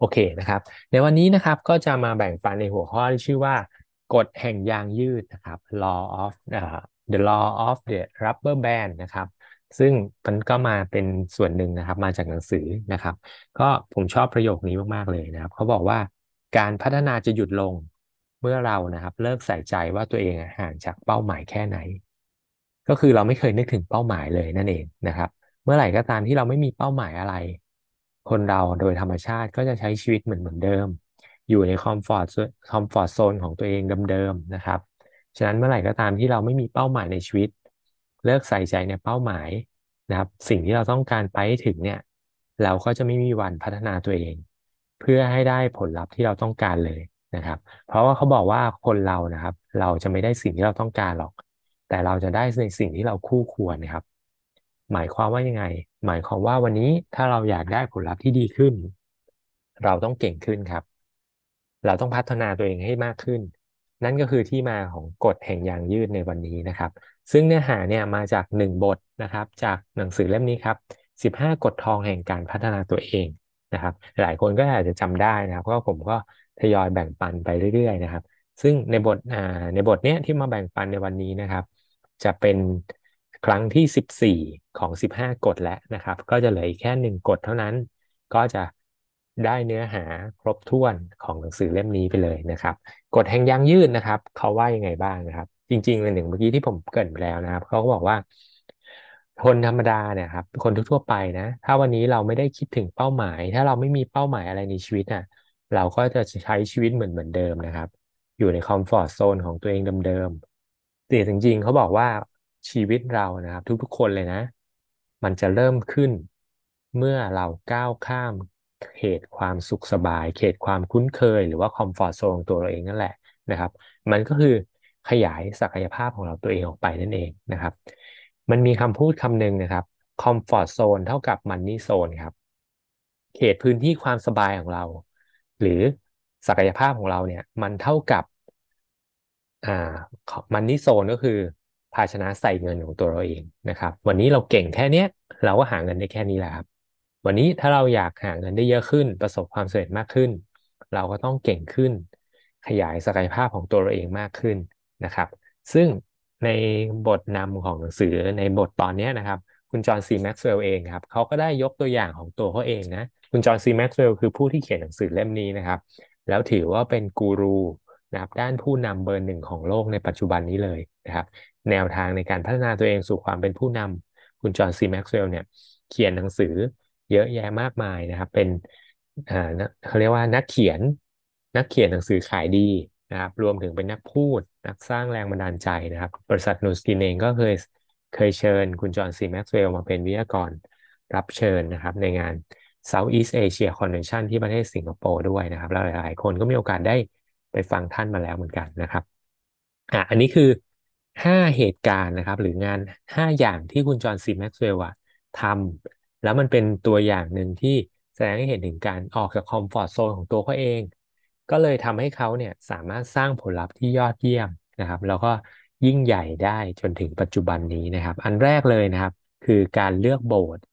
โอเคนะครับ ในวันนี้นะครับก็จะมาแบ่งปันในหัวข้อที่ชื่อว่ากฎแห่งยางยืดนะครับ law of uh, the law of the rubber band นะครับ ซึ่งมันก็มาเป็นส่วนหนึ่งนะครับ มาจากหนังสือนะครับ ก็ผมชอบประโยคนี้มากๆเลยนะครับ เขาบอกว่าการพัฒนาจะหยุดลงเมื่อเรานะครับ เลิกใส่ใจว่าตัวเองห่างจากเป้าหมายแค่ไหน ก็คือเราไม่เคยนึกถึงเป้าหมายเลยนั่นเองนะครับ เมื่อไหร่ก็ตามที่เราไม่มีเป้าหมายอะไร คนเราโดยธรรมชาติก็จะใช้ชีวิตเหมือนเหมือนเดิม อยู่ใน comfort comfort zone ของตัวเองเดิมๆนะครับ ฉะนั้นเมื่อไหร่ก็ตามที่เราไม่มีเป้าหมายในชีวิต เลิกใส่ใจในเป้าหมายนะครับ สิ่งที่เราต้องการไปถึงเนี่ยเราก็จะไม่มีวันพัฒนาตัวเอง เพื่อให้ได้ผลลัพธ์ที่เราต้องการเลยนะครับ เพราะว่าเขาบอกว่าคนเรานะครับ เราจะไม่ได้สิ่งที่เราต้องการหรอก แต่เราจะได้ในสิ่งที่เราคู่ควรนะครับ หมายความว่ายังไง หมายความว่าวันนี้ถ้าเราอยากได้ผลลัพธ์ที่ดีขึ้น เราต้องเก่งขึ้นครับ เราต้องพัฒนาตัวเองให้มากขึ้น นั่นก็คือที่มาของกฎแห่งยางยืดในวันนี้นะครับ ซึ่งเนื้อหาเนี่ยมาจากหนึ่งบทนะครับ จากหนังสือเล่มนี้ครับ 15 กฎทองแห่งการพัฒนาตัวเองนะครับ หลายคนก็อาจจะจำได้นะครับเพราะผมก็ทยอยแบ่งปันไปเรื่อย ๆ นะครับ ซึ่งในบทในบทเนี้ยที่มาแบ่งปันในวันนี้นะครับ จะเป็น ครั้งที่ 14 ของ 15 กฎแล้วนะครับ ก็จะเหลืออีกแค่หนึ่งกฎเท่านั้น ก็จะได้เนื้อหาครบถ้วนของหนังสือเล่มนี้ไปเลยนะครับ กฎแห่งยางยืดนะครับ เขาว่ายังไงบ้างนะครับ จริงๆในหนึ่งเมื่อกี้ที่ผมเกริ่นไปแล้วนะครับ เขาก็บอกว่า คนธรรมดาเนี่ยครับ คนทั่วไปนะ ถ้าวันนี้เราไม่ได้คิดถึงเป้าหมาย ถ้าเราไม่มีเป้าหมายอะไรในชีวิตอะ เราก็จะใช้ชีวิตเหมือนเหมือนเดิมนะครับ อยู่ใน comfort zone ของตัวเองเดิมๆแต่จริงๆเขาบอกว่า ชีวิตเรานะครับ ทุกๆ คนเลยนะ มันจะเริ่มขึ้น เมื่อเราก้าวข้ามเขตความสุขสบาย เขตความคุ้นเคย หรือว่า comfort zone ของตัวเราเองนั่นแหละนะครับ มันก็คือขยายศักยภาพของเราตัวเองออกไปนั่นเองนะครับ มันมีคำพูดคำหนึ่งนะครับ comfort zone เท่ากับ money zone ครับ เขตพื้นที่ความสบายของเรา หรือศักยภาพของเราเนี่ย มันเท่ากับอ่ามันนี่โซนก็คือ ภาชนะใส่เงินของตัวเราเองนะครับ วันนี้เราเก่งแค่เนี้ยเราก็หาเงินได้แค่นี้แหละครับ วันนี้ถ้าเราอยากหาเงินได้เยอะขึ้น ประสบความสำเร็จมากขึ้น เราก็ต้องเก่งขึ้น ขยายศักยภาพของตัวเราเองมากขึ้นนะครับ ซึ่งในบทนำของหนังสือในบทตอนนี้นะครับ คุณจอห์นซีแม็กซ์เวลล์เองครับเขาก็ได้ยกตัวอย่างของตัวเขาเองนะคุณจอห์นซีแม็กซ์เวลล์คือผู้ที่เขียนหนังสือเล่มนี้นะครับ แล้วถือว่าเป็นกูรูนะครับด้านผู้นำเบอร์หนึ่งของโลกในปัจจุบันนี้เลยนะครับ แนวทางในการพัฒนาตัวเองสู่ความเป็นผู้นำคุณจอห์นซีแม็กซ์เวลล์เนี่ยเขียนหนังสือเยอะแยะมากมายนะครับ เป็นเขาเรียกว่านักเขียนนักเขียนหนังสือขายดีนะครับรวมถึงเป็นนักพูด นักสร้างแรงบันดาลใจนะครับบริษัท Nu Skin เองก็เคยเคยเชิญคุณจอห์นซีแม็กซ์เวลล์มาเป็นวิทยากรรับเชิญนะครับในงาน Southeast Asia Convention ที่ประเทศสิงคโปร์ด้วยนะครับแล้วหลาย ๆ คนก็มีโอกาสได้ไปฟังท่านมาแล้วเหมือนกันนะครับอะอันนี้คือ 5เหตุการณ์นะครับ หรืองาน5อย่างที่คุณจอห์นซีแม็กซ์เวลล์ทำแล้วมันเป็นตัวอย่างหนึ่งที่แสดงให้เห็นถึงการออกจาก comfort zone ของตัวเขาเอง ก็เลยทำให้เขาเนี่ยสามารถสร้างผลลัพธ์ที่ยอดเยี่ยมนะครับ แล้วก็ยิ่งใหญ่ได้จนถึงปัจจุบันนี้นะครับ อันแรกเลยนะครับ คือการเลือกโบสถ์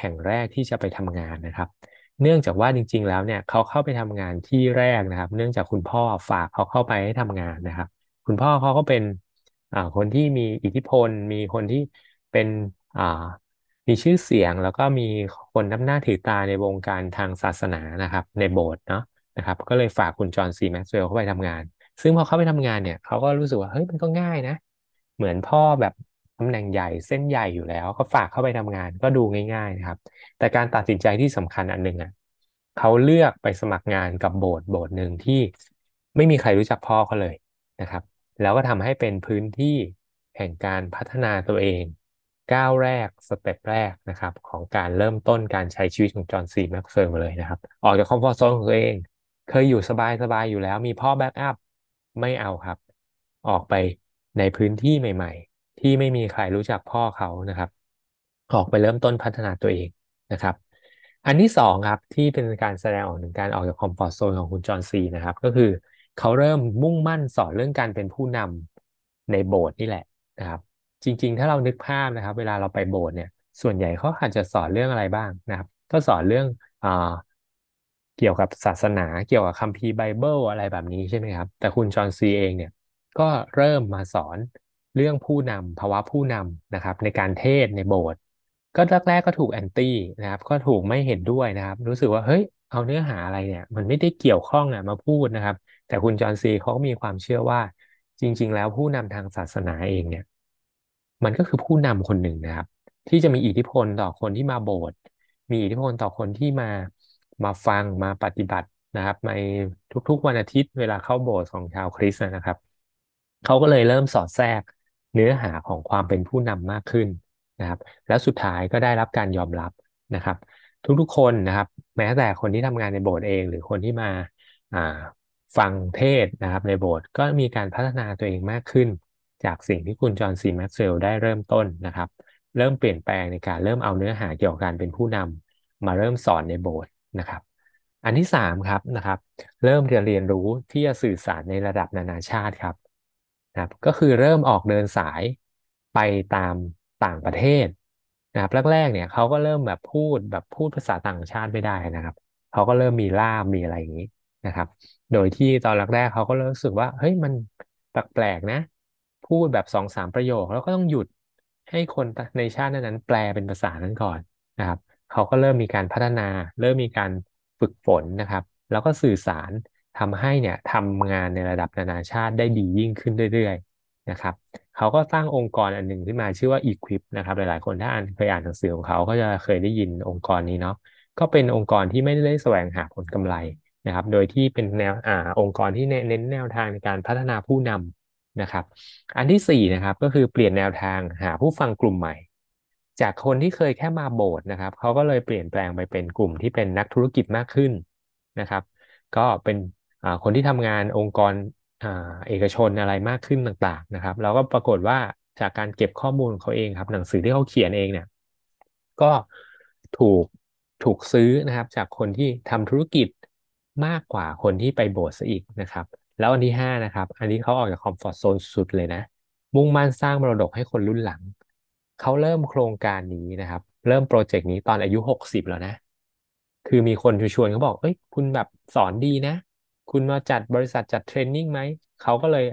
แห่งแรกที่จะไปทำงานนะครับ เนื่องจากว่าจริง ๆ แล้วเนี่ยเขาเข้าไปทำงานที่แรกนะครับ เนื่องจากคุณพ่อฝากเขาเข้าไปให้ทำงานนะครับ คุณพ่อเขาก็เป็น อ่าคนที่มีอิทธิพล มีคนที่เป็นอ่ามีชื่อเสียง แล้วก็มีคนนับหน้าถือตาในวงการทางศาสนานะครับ ในโบสถ์เนาะนะครับ ก็เลยฝากคุณจอห์นซีแม็กซ์เวลล์เข้าไปทำงาน ซึ่งพอเข้าไปทำงานเนี่ยเขาก็รู้สึกว่าเฮ้ยมันก็ง่ายนะ เหมือนพ่อแบบตำแหน่งใหญ่เส้นใหญ่อยู่แล้ว ก็ฝากเข้าไปทำงานก็ดูง่ายๆนะครับ แต่การตัดสินใจที่สำคัญอันหนึ่งอะเขาเลือกไปสมัครงานกับโบสถ์โบสถ์หนึ่งที่ไม่มีใครรู้จักพ่อเขาเลยนะครับ แล้วก็ทำให้เป็นพื้นที่แห่งการพัฒนาตัวเอง ก้าวแรก step แรกนะครับ ของการเริ่มต้นการใช้ชีวิตของจอห์นซีแม็กซ์เวลล์เลยนะครับ ออกจาก comfort zone ของตัวเอง เคยอยู่สบายๆอยู่แล้ว มีพ่อ backup ไม่เอาครับ ออกไปในพื้นที่ใหม่ ๆ ที่ไม่มีใครรู้จักพ่อเขานะครับ ออกไปเริ่มต้นพัฒนาตัวเองนะครับ อันที่สองครับที่เป็นการแสดงออกถึงการออกจาก comfort zone ของคุณจอห์นซีนะครับ ก็คือ เขาเริ่มมุ่งมั่นสอนเรื่องการเป็นผู้นำในโบสถ์นี่แหละนะครับ จริง ๆ ถ้าเรานึกภาพนะครับ เวลาเราไปโบสถ์เนี่ย ส่วนใหญ่เขาอาจจะสอนเรื่องอะไรบ้างนะครับ ก็สอนเรื่องอ่าเกี่ยวกับศาสนาเกี่ยวกับคัมภีร์ไบเบิลอะไรแบบนี้ใช่ไหมครับ แต่คุณจอห์นซีเองเนี่ยก็เริ่มมาสอนเรื่องผู้นำภาวะผู้นำนะครับ ในการเทศในโบสถ์ก็แรกๆก็ถูกแอนตี้นะครับ ก็ถูกไม่เห็นด้วยนะครับ รู้สึกว่าเฮ้ย เอาเนื้อหาอะไรเนี่ย มันไม่ได้เกี่ยวข้องอะมาพูดนะครับ แต่คุณจอห์นซีเขาก็มีความเชื่อว่า จริง ๆ แล้วผู้นำทางศาสนาเองเนี่ย มันก็คือผู้นำคนหนึ่งนะครับ ที่จะมีอิทธิพลต่อคนที่มาโบสถ์มีอิทธิพลต่อคนที่มามาฟังมาปฏิบัตินะครับในทุกๆวันอาทิตย์เวลาเข้าโบสถ์ของชาวคริสต์นะครับเขาก็เลยเริ่มสอดแทรกเนื้อหาของความเป็นผู้นำมากขึ้นนะครับ แล้วสุดท้ายก็ได้รับการยอมรับนะครับ ทุกๆคนนะครับ แม้แต่คนที่ทำงานในโบสถ์เอง หรือคนที่มาฟังเทศนะครับ ในโบสถ์ก็มีการพัฒนาตัวเองมากขึ้น จากสิ่งที่คุณจอห์นซีแม็กซ์เวลล์ได้เริ่มต้นนะครับ เริ่มเปลี่ยนแปลงในการเริ่มเอาเนื้อหาเกี่ยวกับการเป็นผู้นำมาเริ่มสอนในโบสถ์นะครับ อันที่สามครับนะครับ เริ่มเรียนเรียนรู้ที่จะสื่อสารในระดับนานาชาติครับนะครับก็คือเริ่มออกเดินสายไปตามต่างประเทศ นะครับแรกๆเนี่ยเขาก็เริ่มแบบพูดแบบพูดภาษาต่างชาติไม่ได้นะครับเขาก็เริ่มมีล่ามมีอะไรอย่างนี้นะครับ โดยที่ตอนแรกๆเขาก็รู้สึกว่าเฮ้ยมันแปลกๆนะ พูดแบบสองสามประโยค แล้วก็ต้องหยุดให้คนในชาตินั้นแปลเป็นภาษานั้นก่อนนะครับเขาก็เริ่มมีการพัฒนา เริ่มมีการฝึกฝนนะครับ แล้วก็สื่อสารทำให้เนี่ยทำงานในระดับนานาชาติได้ดียิ่งขึ้นเรื่อย ๆ นะครับ เขาก็ตั้างองค์กรอันหนึ่งขึ้นมาชื่อว่า Equip นะครับ หลาย ๆ คนถ้าอ่านเคยอ่านหนังสือของเขาก็จะเคยได้ยินองค์กรนี้เนาะก็เป็นองค์กรที่ไม่ได้แสวงหาผลกำไรนะครับ โดยที่เป็นแนวอ่าองค์กรที่เน้นแนวทางในการพัฒนาผู้นำนะครับ อันที่สี่นะครับก็คือเปลี่ยนแนวทางหาผู้ฟังกลุ่มใหม่ จากคนที่เคยแค่มาโบสถ์นะครับเขาก็เลยเปลี่ยนแปลงไปเป็นกลุ่มที่เป็นนักธุรกิจมากขึ้นนะครับ ก็เป็นคนที่ทำงานองค์กร เอกชนอะไรมากขึ้นต่างๆนะครับ แล้วก็ปรากฏว่าจากการเก็บข้อมูลของเขาเองครับ หนังสือที่เขาเขียนเองเนี่ย ก็ถูกถูกซื้อนะครับ จากคนที่ทำธุรกิจมากกว่าคนที่ไปโบสถ์ซะอีกนะครับ แล้วอันที่ห้านะครับ อันนี้เขาออกจาก comfort zone สุดเลยนะ มุ่งมั่นสร้างมรดกให้คนรุ่นหลัง เขาเริ่มโครงการนี้นะครับ เริ่ม project นี้ตอนอายุหกสิบแล้วนะ คือมีคนชวนเขาบอก เอ้ย คุณแบบสอนดีนะ คุณมาจัดบริษัทจัด training ไหม เขาก็เลย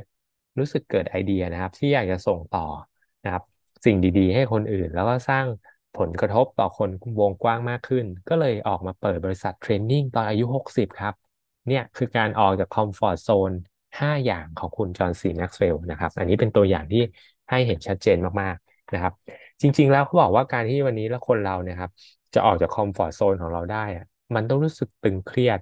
รู้สึกเกิดไอเดียนะครับ ที่อยากจะส่งต่อนะครับ สิ่งดีๆ ให้คนอื่น แล้วก็สร้างผลกระทบต่อคนวงกว้างมากขึ้น ก็เลยออกมาเปิดบริษัท training ตอนอายุ 60 ครับ เนี่ยคือการออกจาก comfort zone 5 อย่างของคุณจอห์นซีแม็กซ์เวลล์นะครับ อันนี้เป็นตัวอย่างที่ให้เห็นชัดเจนมากๆนะครับ จริง ๆ แล้วเขาบอกว่าการที่วันนี้แล้วคนเราเนี่ยครับจะออกจาก comfort zone ของเราได้อะมันต้องรู้สึกตึงเครียด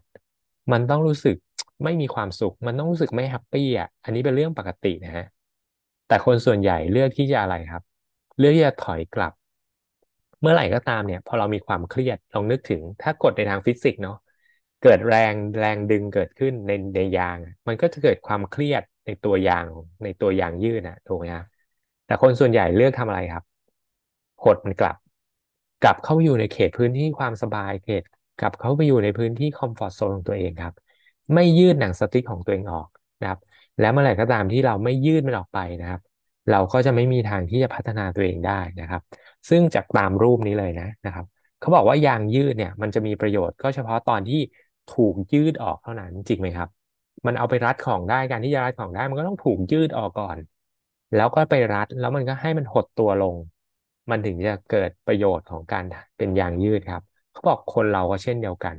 มันต้องรู้สึก ไม่มีความสุข มันต้องรู้สึกไม่ happy อะอันนี้เป็นเรื่องปกตินะฮะแต่คนส่วนใหญ่เลือกที่จะอะไรครับ เลือกที่จะถอยกลับ เมื่อไหร่ก็ตามเนี่ย พอเรามีความเครียดลองนึกถึง ถ้ากฎในทางฟิสิกส์เนาะเกิดแรงแรงดึงเกิดขึ้นในในยาง มันก็จะเกิดความเครียดในตัวยางในตัวยางยืดนะถูกไหมครับแต่คนส่วนใหญ่เลือกทำอะไรครับหดมันกลับ กลับเข้าไปอยู่ในเขตพื้นที่ความสบายเขตกลับเข้าไปอยู่ในพื้นที่ comfort zone ของตัวเองครับ ไม่ยืดหนังสติ๊กของตัวเองออกนะครับ แล้วเมื่อไหร่ก็ตามที่เราไม่ยืดมันออกไปนะครับ เราก็จะไม่มีทางที่จะพัฒนาตัวเองได้นะครับ ซึ่งจากตามรูปนี้เลยนะนะครับเขาบอกว่ายางยืดเนี่ยมันจะมีประโยชน์ก็เฉพาะตอนที่ถูกยืดออกเท่านั้นจริงไหมครับ มันเอาไปรัดของได้การที่จะรัดของได้ มันก็ต้องถูกยืดออกก่อน แล้วก็ไปรัดแล้วมันก็ให้มันหดตัวลง มันถึงจะเกิดประโยชน์ของการเป็นยางยืดครับเขาบอกคนเราก็เช่นเดียวกัน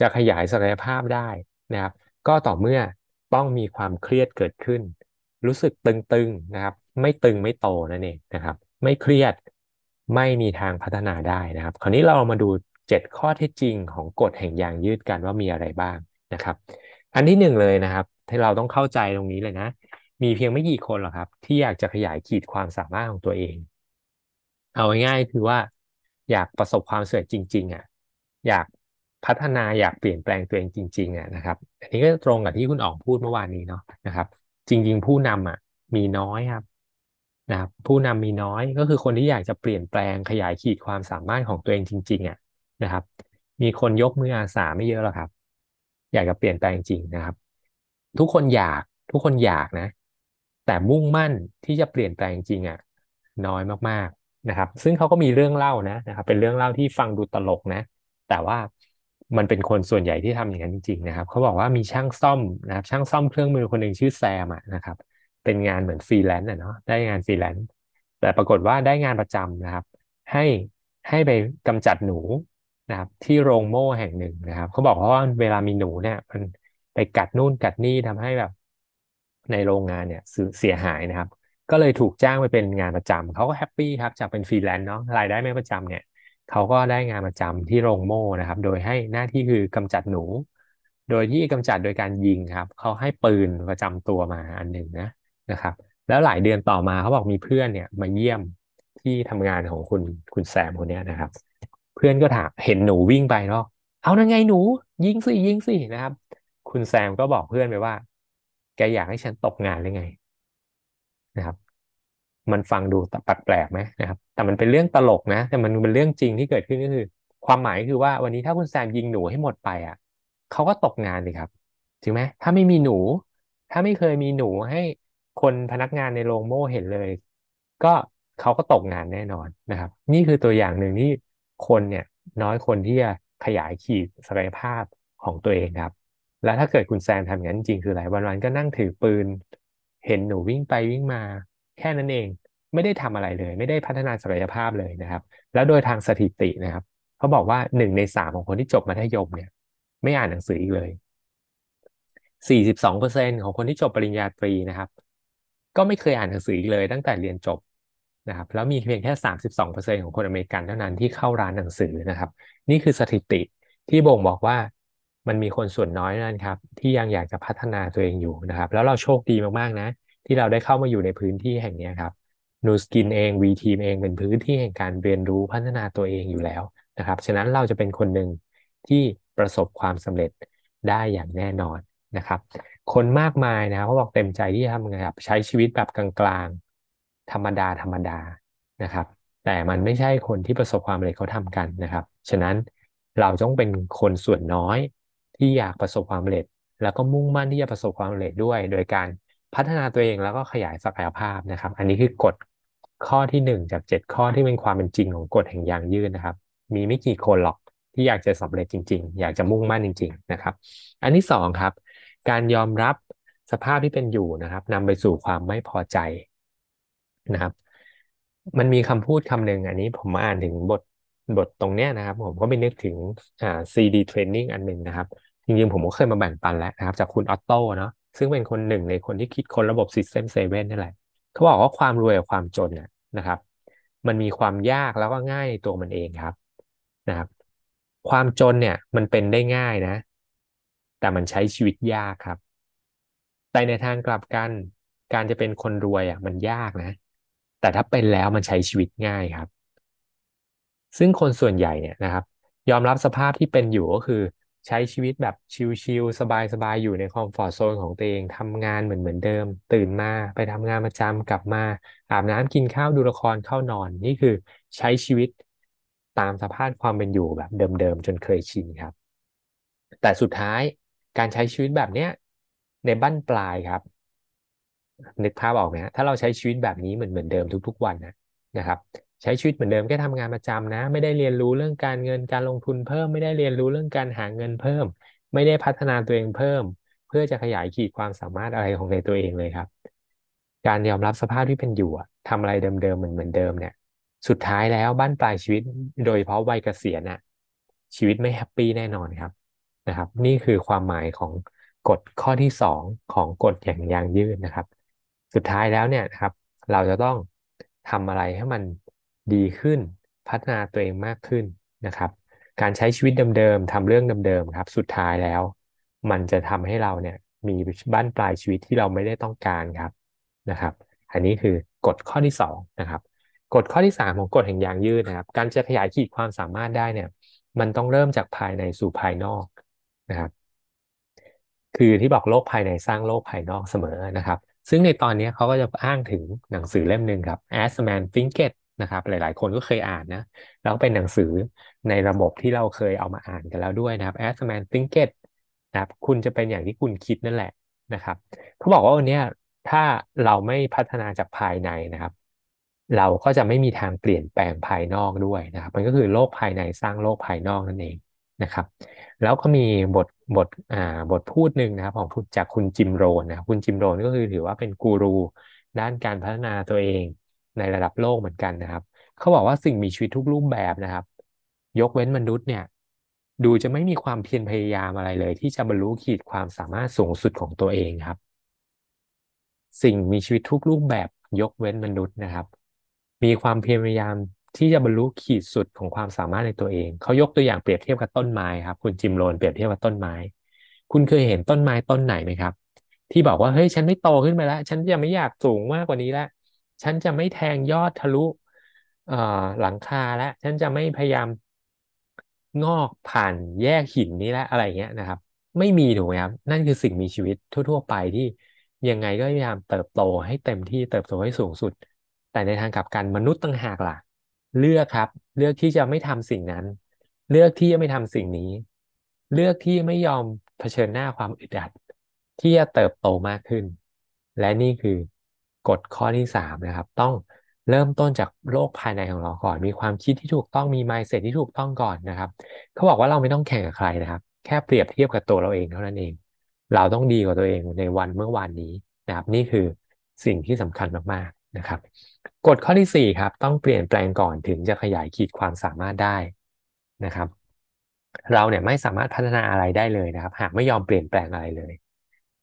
จะขยายศักยภาพได้นะครับ ก็ต่อเมื่อต้องมีความเครียดเกิดขึ้น รู้สึกตึงๆนะครับ ไม่ตึงไม่โตนั่นเองนะครับ ไม่เครียดไม่มีทางพัฒนาได้นะครับ คราวนี้เรามาดูเจ็ดข้อเท็จจริงของกฎแห่งยางยืดกันว่ามีอะไรบ้างนะครับ อันที่หนึ่งเลยนะครับ ที่เราต้องเข้าใจตรงนี้เลยนะ มีเพียงไม่กี่คนหรอกครับ ที่อยากจะขยายขีดความสามารถของตัวเอง เอาง่ายๆคือว่า อยากประสบความสำเร็จจริง ๆอะอยาก พัฒนาอยากเปลี่ยนแปลงตัวเองจริงๆอะนะครับ อันนี้ก็ตรงกับที่คุณอ๋องพูดเมื่อวานนี้เนาะนะครับ จริง ๆ ผู้นำอะ มีน้อยครับนะครับ ผู้นำมีน้อยก็คือคนที่อยากจะเปลี่ยนแปลงขยายขีดความสามารถของตัวเองจริง ๆ อะนะครับ มีคนยกมืออาสาไม่เยอะหรอกครับ อยากจะเปลี่ยนแปลงจริงนะครับ ทุกคนอยากทุกคนอยากนะ แต่มุ่งมั่นที่จะเปลี่ยนแปลงจริงอะ น้อยมากๆนะครับ ซึ่งเขาก็มีเรื่องเล่านะนะครับ เป็นเรื่องเล่าที่ฟังดูตลกนะ แต่ว่า มันเป็นคนส่วนใหญ่ที่ทำอย่างนั้นจริงๆนะครับเขาบอกว่ามีช่างซ่อมนะครับ ช่างซ่อมเครื่องมือคนหนึ่งชื่อแซมนะครับ เป็นงานเหมือนฟรีแลนซ์อะเนาะได้งานฟรีแลนซ์แต่ปรากฏว่าได้งานประจำนะครับ ให้ให้ไปกำจัดหนูนะครับ ที่โรงโม่แห่งหนึ่งนะครับเขาบอกว่าเวลามีหนูเนี่ย มันไปกัดนู่นกัดนี่ทำให้แบบ ในโรงงานเนี่ยเสียหายนะครับ ก็เลยถูกจ้างไปเป็นงานประจำเขาก็ happy ครับจากเป็นฟรีแลนซ์เนาะรายได้ไม่ประจำเนี่ย เขาก็ได้งานประจำที่โรงโม่นะครับ โดยให้หน้าที่คือกำจัดหนู โดยที่กำจัดโดยการยิงครับ เขาให้ปืนประจำตัวมาอันหนึ่งนะนะครับ แล้วหลายเดือนต่อมาเขาบอกมีเพื่อนเนี่ยมาเยี่ยมที่ทำงานของคุณคุณแซมคนนี้นะครับ เพื่อนก็ถามเห็นหนูวิ่งไปเนาะเอานั่นไงหนู ยิงสิยิงสินะครับ คุณแซมก็บอกเพื่อนไปว่า แกอยากให้ฉันตกงานหรือไงนะครับ มันฟังดูแปลกๆไหมนะครับ แต่มันเป็นเรื่องตลกนะ แต่มันเป็นเรื่องจริงที่เกิดขึ้นก็คือ ความหมายคือว่าวันนี้ถ้าคุณแซมยิงหนูให้หมดไปอะเขาก็ตกงานเลยครับถูกไหมถ้าไม่มีหนู ถ้าไม่เคยมีหนูให้คนพนักงานในโรงโม่เห็นเลย ก็เขาก็ตกงานแน่นอนนะครับ นี่คือตัวอย่างหนึ่งที่คนเนี่ยน้อยคนที่จะขยายขีดศักยภาพของตัวเองครับ แล้วถ้าเกิดคุณแซมทำอย่างนั้นจริงคืออะไรวันๆก็นั่งถือปืน เห็นหนูวิ่งไปวิ่งมา แค่นั้นเองไม่ได้ทำอะไรเลย ไม่ได้พัฒนาศักยภาพเลยนะครับ แล้วโดยทางสถิตินะครับเขาบอกว่าหนึ่งในสามของคนที่จบมัธยมเนี่ย ไม่อ่านหนังสืออีกเลย42%ของคนที่จบปริญญาตรีนะครับ ก็ไม่เคยอ่านหนังสืออีกเลย ตั้งแต่เรียนจบนะครับ แล้วมีเพียงแค่32%ของคนอเมริกันเท่านั้นที่เข้าร้านหนังสือนะครับ นี่คือสถิติที่บ่งบอกว่ามันมีคนส่วนน้อยนั่นครับ ที่ยังอยากจะพัฒนาตัวเองอยู่นะครับ แล้วเราโชคดีมากๆนะ ที่เราได้เข้ามาอยู่ในพื้นที่แห่งนี้ครับนูสกินเองวีทีมเองเป็นพื้นที่แห่งการเรียนรู้พัฒนาตัวเองอยู่แล้วนะครับ ฉะนั้นเราจะเป็นคนหนึ่งที่ประสบความสำเร็จได้อย่างแน่นอนนะครับ คนมากมายนะเขาบอกเต็มใจที่จะทำงานใช้ชีวิตแบบกลางๆ ธรรมดาธรรมดานะครับ แต่มันไม่ใช่คนที่ประสบความสำเร็จเขาทำกันนะครับ ฉะนั้นเราต้องเป็นคนส่วนน้อยที่อยากประสบความสำเร็จ แล้วก็มุ่งมั่นที่จะประสบความสำเร็จด้วย โดยการ พัฒนาตัวเองแล้วก็ขยายศักยภาพนะครับ อันนี้คือกฎข้อที่หนึ่งจากเจ็ดข้อที่เป็นความเป็นจริงของกฎแห่งยางยืดนะครับ มีไม่กี่คนหรอกที่อยากจะสำเร็จจริง ๆ อยากจะมุ่งมั่นจริง ๆนะครับ อันที่สองครับ การยอมรับสภาพที่เป็นอยู่นะครับนำไปสู่ความไม่พอใจนะครับ มันมีคำพูดคำหนึ่งอันนี้ผมอ่านถึงบทบทตรงเนี้ยนะครับ ผมก็ไปนึกถึงอ่า CD training อันหนึ่งนะครับ จริงๆผมก็เคยมาแบ่งปันแล้วนะครับ จากคุณออตโต้เนาะ ซึ่งเป็นคนหนึ่งในคนที่คิดคนระบบ System 7นี่แหละเขาบอกว่าความรวยกับความจนเนี่ยนะครับ มันมีความยากแล้วก็ง่ายในตัวมันเองครับนะครับ ความจนเนี่ยมันเป็นได้ง่ายนะ แต่มันใช้ชีวิตยากครับ แต่ในทางกลับกันการจะเป็นคนรวยอะมันยากนะ แต่ถ้าเป็นแล้วมันใช้ชีวิตง่ายครับ ซึ่งคนส่วนใหญ่เนี่ยนะครับ ยอมรับสภาพที่เป็นอยู่ก็คือ ใช้ชีวิตแบบชิลๆสบายๆอยู่ในคอมฟอร์ทโซนของตัวเองทำงานเหมือนเหมือนเดิม ตื่นมาไปทำงานประจำกลับมา อาบน้ำกินข้าวดูละครเข้านอน นี่คือใช้ชีวิตตามสภาพความเป็นอยู่แบบเดิมๆจนเคยชินครับ แต่สุดท้ายการใช้ชีวิตแบบเนี้ยในบั้นปลายครับ นึกภาพออกไหมฮะถ้าเราใช้ชีวิตแบบนี้เหมือนเหมือนเดิมทุก ๆ วันนะนะครับ ใช้ชีวิตเหมือนเดิมแค่ทำงานประจำนะ ไม่ได้เรียนรู้เรื่องการเงินการลงทุนเพิ่ม ไม่ได้เรียนรู้เรื่องการหาเงินเพิ่ม ไม่ได้พัฒนาตัวเองเพิ่ม เพื่อจะขยายขีดความสามารถอะไรของในตัวเองเลยครับ การยอมรับสภาพที่เป็นอยู่ทำอะไรเดิมๆเหมือนเหมือนเดิมเนี่ย สุดท้ายแล้วบ้านปลายชีวิต โดยเฉพาะวัยเกษียณน่ะชีวิตไม่แฮปปี้แน่นอนครับนะครับ นี่คือความหมายของกฎข้อที่สองของกฎอย่างยางยืดนะครับ สุดท้ายแล้วเนี่ยครับ เราจะต้องทำอะไรให้มัน ดีขึ้น พัฒนาตัวเองมากขึ้นนะครับ การใช้ชีวิตเดิมๆทำเรื่องเดิมๆครับ สุดท้ายแล้ว มันจะทำให้เราเนี่ยมีบ้านปลายชีวิตที่เราไม่ได้ต้องการครับนะครับ อันนี้คือกฎข้อที่สองนะครับกฎข้อที่สามของกฎแห่งยางยืดนะครับ การจะขยายขีดความสามารถได้เนี่ย มันต้องเริ่มจากภายในสู่ภายนอกนะครับ คือที่บอกโลกภายในสร้างโลกภายนอกเสมอนะครับ ซึ่งในตอนนี้เขาก็จะอ้างถึงหนังสือเล่มหนึ่งครับ As Man Thinketh นะครับ หลาย ๆ คนก็เคยอ่านนะแล้วเป็นหนังสือในระบบที่เราเคยเอามาอ่านกันแล้วด้วยนะครับ As Man Thinketh นะครับคุณจะเป็นอย่างที่คุณคิดนั่นแหละนะครับเขาบอกว่าวันนี้ถ้าเราไม่พัฒนาจากภายในนะครับ เราก็จะไม่มีทางเปลี่ยนแปลงภายนอกด้วยนะครับ มันก็คือโลกภายในสร้างโลกภายนอกนั่นเองนะครับ แล้วก็มีบทบทอ่าบทพูดหนึ่งนะครับของจากคุณจิมโรนนะคุณจิมโรนก็คือถือว่าเป็นกูรูด้านการพัฒนาตัวเอง ในระดับโลกเหมือนกันนะครับ เขาบอกว่าสิ่งมีชีวิตทุกรูปแบบนะครับ ยกเว้นมนุษย์เนี่ย ดูจะไม่มีความเพียรพยายามอะไรเลย ที่จะบรรลุขีดความสามารถสูงสุดของตัวเองครับ สิ่งมีชีวิตทุกรูปแบบยกเว้นมนุษย์นะครับ มีความเพียรพยายามที่จะบรรลุขีดสุดของความสามารถในตัวเอง เขายกตัวอย่างเปรียบเทียบกับต้นไม้ครับ คุณจิมโรนเปรียบเทียบกับต้นไม้ คุณเคยเห็นต้นไม้ต้นไหนไหมครับ ที่บอกว่าเฮ้ยฉันไม่โตขึ้นไปแล้ว ฉันจะไม่อยากสูงมากกว่านี้แล้ว ฉันจะไม่แทงยอดทะลุหลังคาแล้วฉันจะไม่พยายามงอกผ่านแยกหินนี้แล้วอะไรเงี้ยนะครับ ไม่มีถูกไหมครับนั่นคือสิ่งมีชีวิตทั่ว ๆ ไปที่ยังไงก็พยายามเติบโตให้เต็มที่เติบโตให้สูงสุด แต่ในทางกลับกันมนุษย์ต่างหากล่ะ เลือกครับ เลือกที่จะไม่ทำสิ่งนั้น เลือกที่จะไม่ทำสิ่งนี้ เลือกที่ไม่ยอมเผชิญหน้าความอึดอัดที่จะเติบโตมากขึ้น และนี่คือ กฎข้อที่สามนะครับ ต้องเริ่มต้นจากโลกภายในของเราก่อน มีความคิดที่ถูกต้องมี mindset ที่ถูกต้องก่อนนะครับ เขาบอกว่าเราไม่ต้องแข่งกับใครนะครับ แค่เปรียบเทียบกับตัวเราเองเท่านั้นเอง เราต้องดีกว่าตัวเองในวันเมื่อวานนี้นะครับ นี่คือสิ่งที่สำคัญมากๆนะครับ กฎข้อที่สี่ครับ ต้องเปลี่ยนแปลงก่อนถึงจะขยายขีดความสามารถได้นะครับ เราเนี่ยไม่สามารถพัฒนาอะไรได้เลยนะครับ หากไม่ยอมเปลี่ยนแปลงอะไรเลย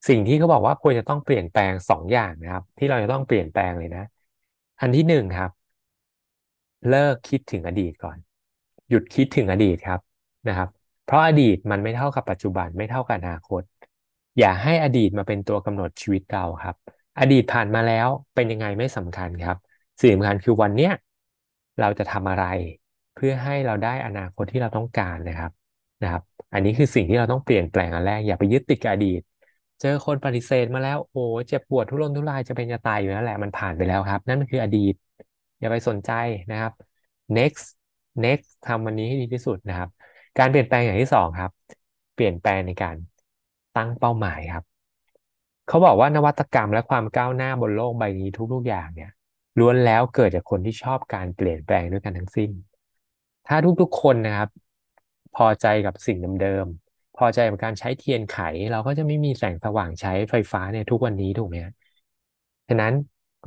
สิ่งที่เขาบอกว่าควรจะต้องเปลี่ยนแปลงสองอย่างนะครับ ที่เราจะต้องเปลี่ยนแปลงเลยนะ อันที่หนึ่งครับ เลิกคิดถึงอดีตก่อน หยุดคิดถึงอดีตครับนะครับ เพราะอดีตมันไม่เท่ากับปัจจุบันไม่เท่ากับอนาคต อย่าให้อดีตมาเป็นตัวกำหนดชีวิตเราครับ อดีตผ่านมาแล้วเป็นยังไงไม่สำคัญครับสิ่งสำคัญคือวันเนี้ยเราจะทำอะไร เพื่อให้เราได้อนาคตที่เราต้องการนะครับนะครับ อันนี้คือสิ่งที่เราต้องเปลี่ยนแปลงอันแรกอย่าไปยึดติดกับอดีต เจอคนปฏิเสธมาแล้ว โอ้เจ็บปวดทุรนทุรายจะเป็นจะตายอยู่นั่นแหละมันผ่านไปแล้วครับ นั่นคืออดีต อย่าไปสนใจนะครับ next next ทำวันนี้ให้ดีที่สุดนะครับ การเปลี่ยนแปลงอย่างที่สองครับ เปลี่ยนแปลงในการตั้งเป้าหมายครับ เขาบอกว่านวัตกรรมและความก้าวหน้าบนโลกใบนี้ทุกๆอย่างเนี่ยล้วนแล้วเกิดจากคนที่ชอบการเปลี่ยนแปลงด้วยกันทั้งสิ้น ถ้าทุกๆคนนะครับ พอใจกับสิ่งเดิม พอใจกับการใช้เทียนไข เราก็จะไม่มีแสงสว่างใช้ไฟฟ้าเนี่ยทุกวันนี้ถูกไหมฉะนั้น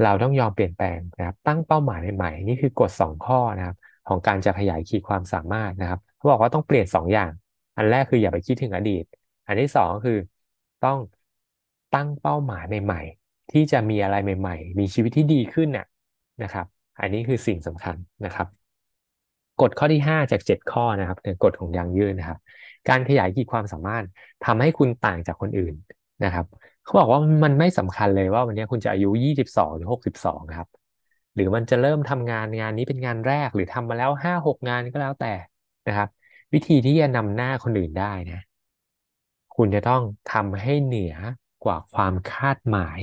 เราต้องยอมเปลี่ยนแปลงนะครับ ตั้งเป้าหมายใหม่ๆนี่คือกฎสองข้อนะครับ ของการจะขยายขีดความสามารถนะครับเขาบอกว่าต้องเปลี่ยนสองอย่าง อันแรกคืออย่าไปคิดถึงอดีต อันที่สองก็คือต้องตั้งเป้าหมายใหม่ๆ ที่จะมีอะไรใหม่ ๆ มีชีวิตที่ดีขึ้นน่ะนะครับ อันนี้คือสิ่งสำคัญนะครับกฎข้อที่ 5 จาก 7 ข้อนะครับในกฎของยางยืดนะครับ การขยายขีดความสามารถทำให้คุณต่างจากคนอื่นนะครับเขาบอกว่ามันไม่สำคัญเลยว่าวันนี้คุณจะอายุ22หรือ62ครับ หรือมันจะเริ่มทำงานงานนี้เป็นงานแรกหรือทำมาแล้ว5-6งานก็แล้วแต่นะครับ วิธีที่จะนำหน้าคนอื่นได้นะ คุณจะต้องทำให้เหนือกว่าความคาดหมาย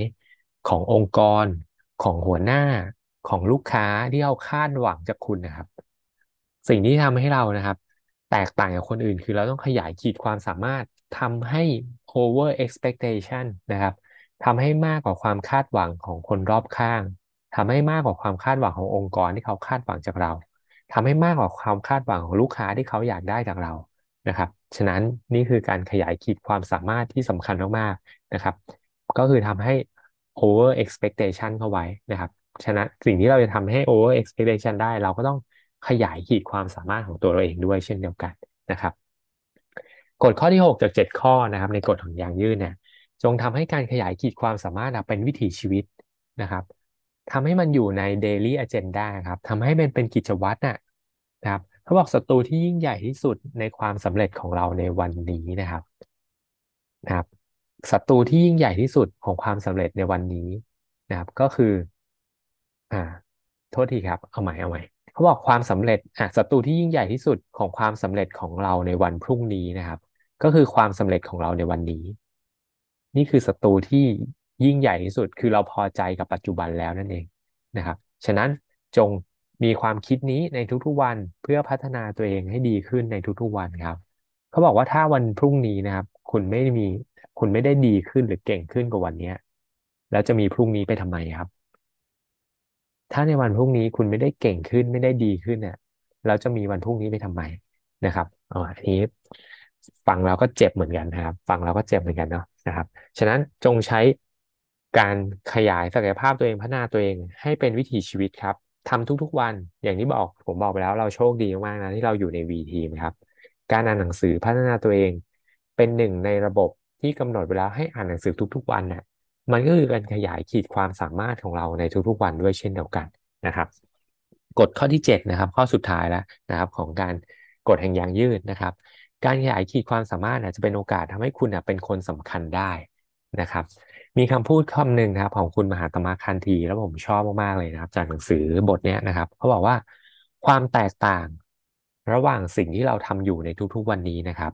ขององค์กรของหัวหน้าของลูกค้าที่เขาคาดหวังจากคุณนะครับ สิ่งที่ทำให้เรานะครับ แตกต่างจากคนอื่น คือเราต้องขยายขีดความสามารถทำให้ over expectation นะครับทำให้มากกว่าความคาดหวังของคนรอบข้างทำให้มากกว่าความคาดหวังขององค์กรที่เขาคาดหวังจากเราทำให้มากกว่าความคาดหวังของลูกค้าที่เขาอยากได้จากเรานะครับ ฉะนั้นนี่คือการขยายขีดความสามารถที่สำคัญมากๆนะครับ ก็คือทำให้ over expectation เข้าไว้นะครับ ฉะนั้นสิ่งที่เราจะทำให้ over expectation ได้เราก็ต้อง ขยายขีดความสามารถของตัวเราเองด้วยเช่นเดียวกันนะครับ กฎข้อที่ 6 จาก 7 ข้อนะครับ ในกฎของยางยืดเนี่ยจงทำให้การขยายขีดความสามารถเป็นวิถีชีวิตนะครับทำให้มันอยู่ใน daily agenda ครับทำให้มันเป็นกิจวัตรนะครับเขาบอกศัตรูที่ยิ่งใหญ่ที่สุดในความสำเร็จของเราในวันนี้นะครับนะครับศัตรูที่ยิ่งใหญ่ที่สุดของความสำเร็จในวันนี้นะครับ ก็คือ อ่า โทษทีครับ เอาใหม่เอาใหม่ เขาบอกความสำเร็จอะศัตรูที่ยิ่งใหญ่ที่สุดของความสำเร็จของเราในวันพรุ่งนี้นะครับ ก็คือความสำเร็จของเราในวันนี้ นี่คือศัตรูที่ยิ่งใหญ่ที่สุด คือเราพอใจกับปัจจุบันแล้วนั่นเองนะครับ ฉะนั้นจงมีความคิดนี้ในทุกๆวันเพื่อพัฒนาตัวเองให้ดีขึ้นในทุกๆวันครับ เขาบอกว่าถ้าวันพรุ่งนี้นะครับ คุณไม่มีคุณไม่ได้ดีขึ้นหรือเก่งขึ้นกว่าวันนี้แล้วจะมีพรุ่งนี้ไปทำไมครับ ถ้าในวันพรุ่งนี้คุณไม่ได้เก่งขึ้นไม่ได้ดีขึ้นเนี่ยเราจะมีวันพรุ่งนี้ไปทำไมนะครับอ๋ออันนี้ฟังเราก็เจ็บเหมือนกันนะครับ ฟังเราก็เจ็บเหมือนกันเนาะนะครับ ฉะนั้นจงใช้การขยายศักยภาพตัวเองพัฒนาตัวเอง ให้เป็นวิถีชีวิตครับทำทุกๆวันอย่างที่บอกผมบอกไปแล้วเราโชคดีมากๆนะที่เราอยู่ใน V team ครับ การอ่านหนังสือพัฒนาตัวเอง เป็นหนึ่งในระบบที่กำหนดไว้แล้วให้อ่านหนังสือทุก ๆ วันน่ะ มันก็คือการขยายขีดความสามารถของเราในทุกๆวันด้วยเช่นเดียวกันนะครับ กฎข้อที่7นะครับ ข้อสุดท้ายแล้วนะครับ ของการกฎแห่งยางยืดนะครับ การขยายขีดความสามารถจะเป็นโอกาสทำให้คุณเป็นคนสำคัญได้นะครับ มีคำพูดคำหนึ่งนะครับ ของคุณมหาตมะคันธีแล้วผมชอบมากๆเลยนะครับ จากหนังสือบทนี้นะครับเขาบอกว่าความแตกต่างระหว่างสิ่งที่เราทำอยู่ในทุกๆวันนี้นะครับ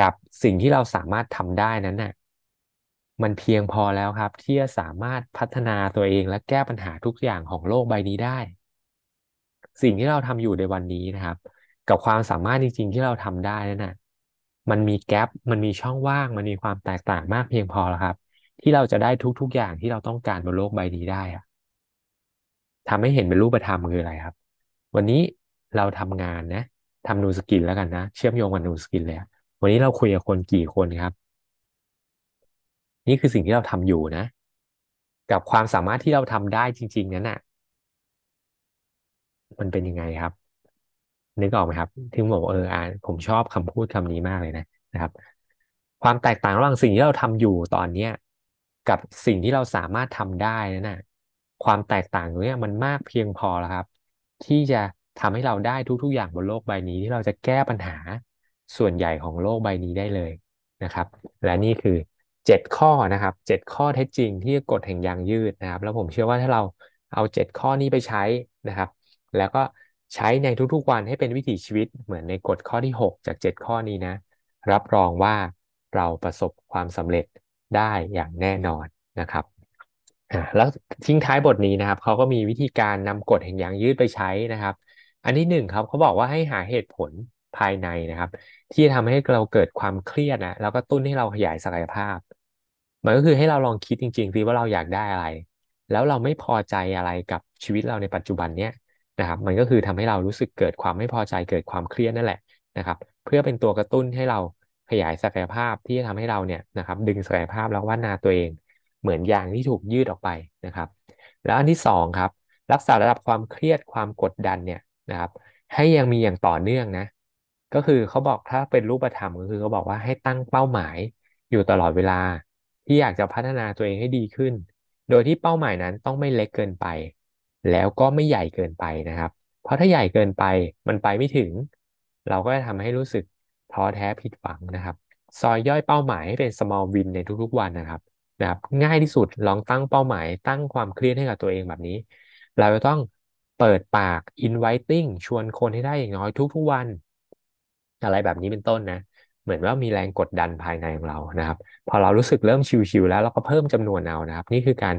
กับสิ่งที่เราสามารถทำได้นั้นน่ะ มันเพียงพอแล้วครับ ที่จะสามารถพัฒนาตัวเองและแก้ปัญหาทุกอย่างของโลกใบนี้ได้ สิ่งที่เราทำอยู่ในวันนี้นะครับ กับความสามารถจริง ๆ ที่เราทำได้นั่นนะมันมี gap มันมีช่องว่าง มันมีความแตกต่างมากเพียงพอแล้วครับ ที่เราจะได้ทุก ๆ อย่างที่เราต้องการบนโลกใบนี้ได้อะทำให้เห็นเป็นรูปธรรมคืออะไรครับ วันนี้เราทำงานนะทำ Nu Skin แล้วกันนะ เชื่อมโยงกับ Nu Skin เลยวันนี้เราคุยกับคนกี่คนครับ นี่คือสิ่งที่เราทำอยู่นะ กับความสามารถที่เราทำได้จริง ๆ นั้นน่ะ มันเป็นยังไงครับ นึกออกไหมครับที่ผมบอกเอออ่าผมชอบคำพูดคำนี้มากเลยนะนะครับ ความแตกต่างระหว่างสิ่งที่เราทำอยู่ตอนเนี้ยกับสิ่งที่เราสามารถทำได้นั่นน่ะ ความแตกต่างตรงนี้มันมากเพียงพอแล้วครับ ที่จะทำให้เราได้ทุก ๆ อย่างบนโลกใบนี้ที่เราจะแก้ปัญหาส่วนใหญ่ของโลกใบนี้ได้เลยนะครับ และนี่คือ เจ็ดข้อนะครับเจ็ดข้อเท็จจริงที่กฎแห่งยางยืดนะครับ แล้วผมเชื่อว่าถ้าเราเอาเจ็ดข้อนี้ไปใช้นะครับ แล้วก็ใช้ในทุกๆวันให้เป็นวิถีชีวิตเหมือนในกฎข้อที่ 6 จาก 7 ข้อนี้นะ รับรองว่าเราประสบความสำเร็จได้อย่างแน่นอนนะครับแล้วทิ้งท้ายบทนี้นะครับเขาก็มีวิธีการนำกฎแห่งยางยืดไปใช้นะครับ อันที่หนึ่งครับเขาบอกว่าให้หาเหตุผล ภายในนะครับ ที่ทำให้เราเกิดความเครียดนะแล้วก็ตุ้นให้เราขยายศักยภาพ มันก็คือให้เราลองคิดจริงๆสิว่าเราอยากได้อะไร แล้วเราไม่พอใจอะไรกับชีวิตเราในปัจจุบันเนี้ยนะครับ มันก็คือทำให้เรารู้สึกเกิดความไม่พอใจเกิดความเครียดนั่นแหละนะครับ เพื่อเป็นตัวกระตุ้นให้เราขยายศักยภาพที่จะทำให้เราเนี่ยนะครับ ดึงศักยภาพแล้วว่านาตัวเอง เหมือนยางที่ถูกยืดออกไปนะครับ แล้วอันที่สองครับ รักษาระดับความเครียดความกดดันเนี่ยนะครับ ให้ยังมีอย่างต่อเนื่องนะ ก็คือเขาบอกถ้าเป็นรูปธรรมก็คือเขาบอกว่าให้ตั้งเป้าหมายอยู่ตลอดเวลา ที่อยากจะพัฒนาตัวเองให้ดีขึ้น โดยที่เป้าหมายนั้นต้องไม่เล็กเกินไป แล้วก็ไม่ใหญ่เกินไปนะครับ เพราะถ้าใหญ่เกินไปมันไปไม่ถึง เราก็จะทำให้รู้สึกท้อแท้ผิดหวังนะครับ ซอยย่อยเป้าหมายให้เป็น small win ในทุกๆวันนะครับนะครับ ง่ายที่สุดลองตั้งเป้าหมาย ตั้งความเครียดให้กับตัวเองแบบนี้ เราจะต้องเปิดปาก inviting ชวนคนให้ได้อย่างน้อยทุกๆวัน อะไรแบบนี้เป็นต้นนะ เหมือนว่ามีแรงกดดันภายในของเรานะครับ พอเรารู้สึกเริ่มชิวๆแล้วเราก็เพิ่มจำนวนเอานะครับ นี่คือการ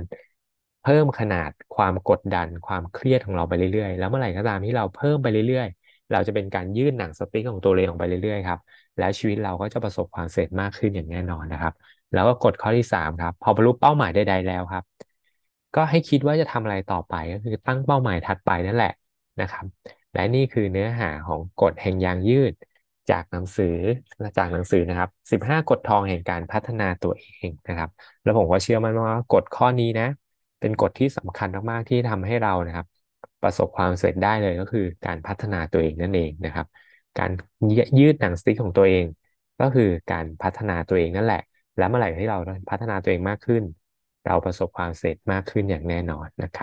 เพิ่มขนาดความกดดันความเครียดของเราไปเรื่อยๆ แล้วเมื่อไหร่ก็ตามที่เราเพิ่มไปเรื่อยๆ เราจะเป็นการยืดหนังสติ๊กของตัวเองออกไปเรื่อยๆครับแล้วชีวิตเราก็จะประสบความสำเร็จมากขึ้นอย่างแน่นอนนะครับ แล้วก็กฎข้อที่3ครับพอบรรลุเป้าหมายใดๆแล้วครับ ก็ให้คิดว่าจะทำอะไรต่อไปก็คือตั้งเป้าหมายถัดไปนั่นแหละนะครับ และนี่คือเนื้อหาของกฎแห่งยางยืด จากหนังสือจากหนังสือนะครับ15กฎทองแห่งการพัฒนาตัวเองนะครับ แล้วผมก็เชื่อมั่นว่ากฎข้อนี้นะ เป็นกฎที่สำคัญมากๆที่ทำให้เรานะครับ ประสบความสำเร็จได้เลยก็คือการพัฒนาตัวเองนั่นเองนะครับ การยืดหนังสติ๊กของตัวเอง ก็คือการพัฒนาตัวเองนั่นแหละ และเมื่อไหร่ที่เราพัฒนาตัวเองมากขึ้น เราประสบความสำเร็จมากขึ้นอย่างแน่นอนนะครับ